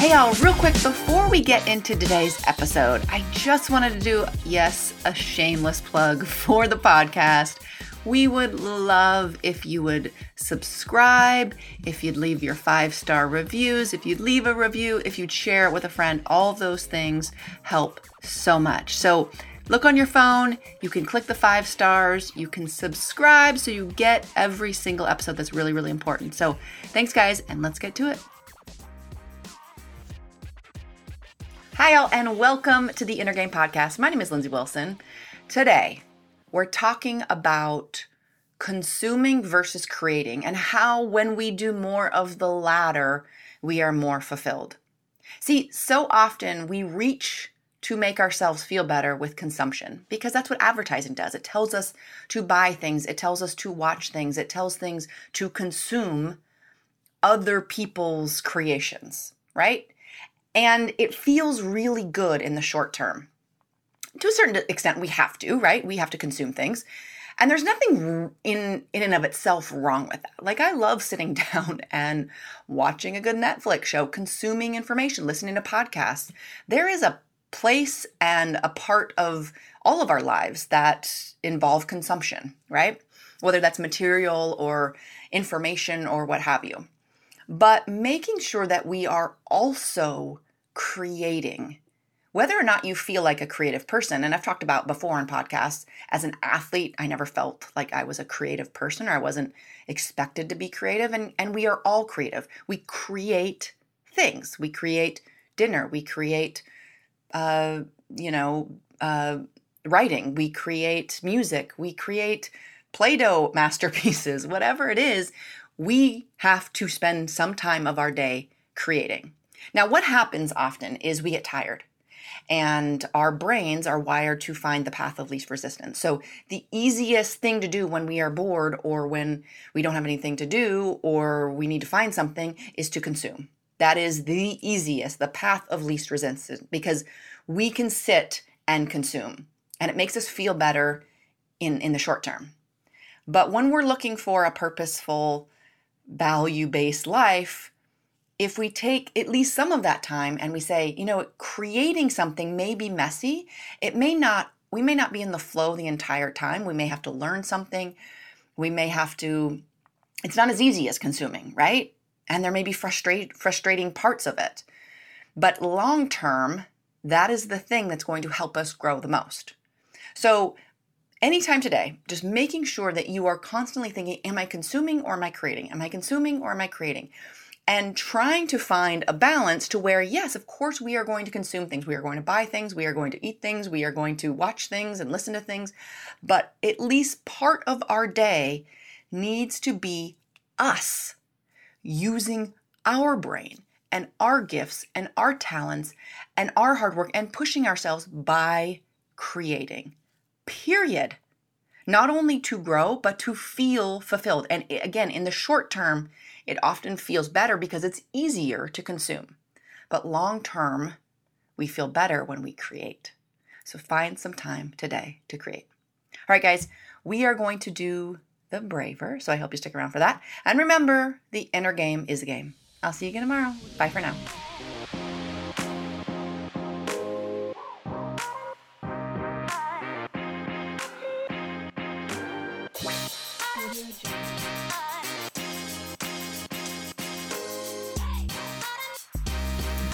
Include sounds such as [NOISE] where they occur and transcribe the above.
Hey, y'all, real quick, before we get into today's episode, I just wanted to do, yes, a shameless plug for the podcast. We would love if you would subscribe, if you'd leave your five star reviews, if you'd leave a review, if you'd share it with a friend. All of those things help so much. So, look on your phone, you can click the five stars, you can subscribe so you get every single episode that's really, really important. So, thanks, guys, and let's get to it. Hi, all, and welcome to the Inner Game Podcast. My name is Lindsay Wilson. Today, we're talking about consuming versus creating and how, when we do more of the latter, we are more fulfilled. See, so often we reach to make ourselves feel better with consumption because that's what advertising does. It tells us to buy things, it tells us to watch things, it tells things to consume other people's creations, right? And it feels really good in the short term. To a certain extent, we have to, right? We have to consume things. And there's nothing in in and of itself wrong with that. Like I love sitting [LAUGHS] down and watching a good Netflix show, consuming information, listening to podcasts. There is a place and a part of all of our lives that involve consumption, right? Whether that's material or information or what have you but making sure that we are also creating. Whether or not you feel like a creative person, and I've talked about before on podcasts, as an athlete, I never felt like I was a creative person or I wasn't expected to be creative. And, and we are all creative. We create things. We create dinner. We create, uh, you know, uh, writing. We create music. We create Play Doh [LAUGHS] masterpieces, whatever it is we have to spend some time of our day creating. Now, what happens often is we get tired and our brains are wired to find the path of least resistance. So, the easiest thing to do when we are bored or when we don't have anything to do or we need to find something is to consume. That is the easiest, the path of least resistance, because we can sit and consume and it makes us feel better in, in the short term. But when we're looking for a purposeful, value based life, if we take at least some of that time and we say, you know, creating something may be messy, it may not, we may not be in the flow the entire time. We may have to learn something. We may have to, it's not as easy as consuming, right? And there may be frustrate, frustrating parts of it. But long term, that is the thing that's going to help us grow the most. So anytime today, just making sure that you are constantly thinking, Am I consuming or am I creating? Am I consuming or am I creating? And trying to find a balance to where, yes, of course, we are going to consume things. We are going to buy things. We are going to eat things. We are going to watch things and listen to things. But at least part of our day needs to be us using our brain and our gifts and our talents and our hard work and pushing ourselves by creating period. Not only to grow, but to feel fulfilled. And again, in the short term, it often feels better because it's easier to consume. But long term, we feel better when we create. So find some time today to create. All right, guys, we are going to do the braver. So I hope you stick around for that. And remember, the inner game is a game. I'll see you again tomorrow. Bye for now.